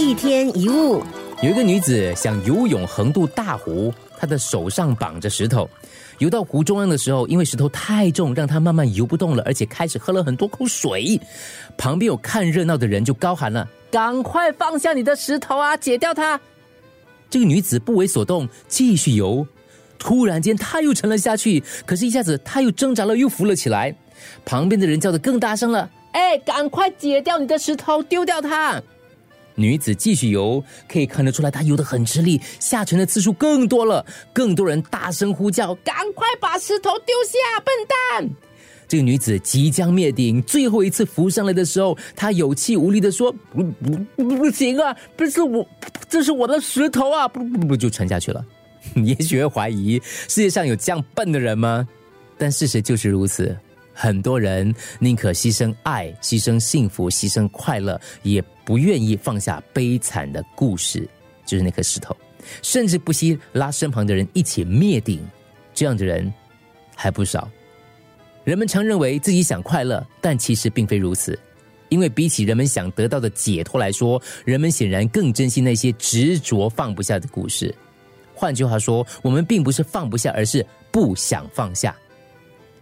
一天一物，有一个女子想游泳横渡大湖，她的手上绑着石头。游到湖中央的时候，因为石头太重，让她慢慢游不动了，而且开始喝了很多口水。旁边有看热闹的人就高喊了：“赶快放下你的石头啊，解掉它！”这个女子不为所动，继续游。突然间，她又沉了下去，可是，一下子她又挣扎了，又浮了起来。旁边的人叫得更大声了：“哎，赶快解掉你的石头，丢掉它！”女子继续游，可以看得出来，她游得很吃力，下沉的次数更多了。更多人大声呼叫：“赶快把石头丢下，笨蛋！”这个女子即将灭顶，最后一次浮上来的时候，她有气无力的说：“不不不不行啊，不是我，这是我的石头啊！”不不不，就沉下去了。也许会怀疑世界上有这样笨的人吗？但事实就是如此。很多人宁可牺牲爱、牺牲幸福、牺牲快乐，也不愿意放下悲惨的故事，就是那颗石头，甚至不惜拉身旁的人一起灭顶。这样的人还不少。人们常认为自己想快乐，但其实并非如此。因为比起人们想得到的解脱来说，人们显然更珍惜那些执着放不下的故事。换句话说，我们并不是放不下，而是不想放下。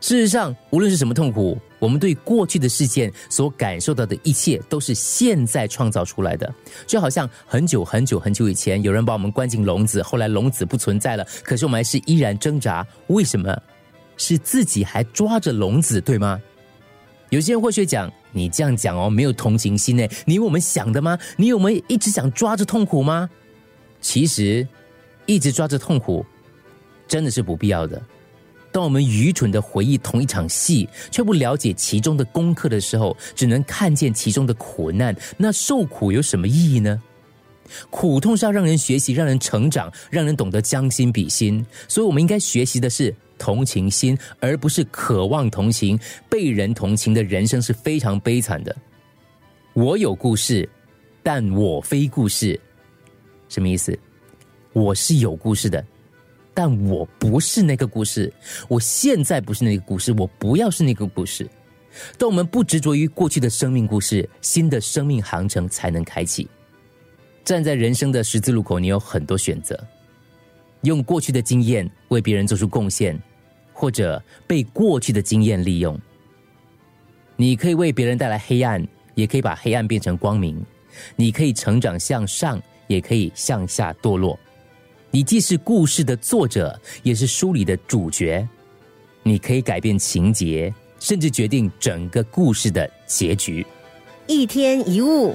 事实上，无论是什么痛苦，我们对过去的事件所感受到的一切，都是现在创造出来的。就好像很久很久很久以前，有人把我们关进笼子，后来笼子不存在了，可是我们还是依然挣扎。为什么？是自己还抓着笼子，对吗？有些人或许讲，你这样讲哦，没有同情心呢？你有我们想的吗？你有没有一直想抓着痛苦吗？其实，一直抓着痛苦，真的是不必要的。当我们愚蠢的回忆同一场戏，却不了解其中的功课的时候，只能看见其中的苦难，那受苦有什么意义呢？苦痛是要让人学习，让人成长，让人懂得将心比心。所以，我们应该学习的是。同情心，而不是渴望同情。被人同情的人生是非常悲惨的。我有故事，但我非故事。什么意思？我是有故事的，但我不是那个故事。我现在不是那个故事，我不要是那个故事。当我们不执着于过去的生命故事，新的生命航程才能开启。站在人生的十字路口，你有很多选择。用过去的经验为别人做出贡献，或者被过去的经验利用。你可以为别人带来黑暗，也可以把黑暗变成光明。你可以成长向上，也可以向下堕落。你既是故事的作者，也是书里的主角。你可以改变情节，甚至决定整个故事的结局。一天一物。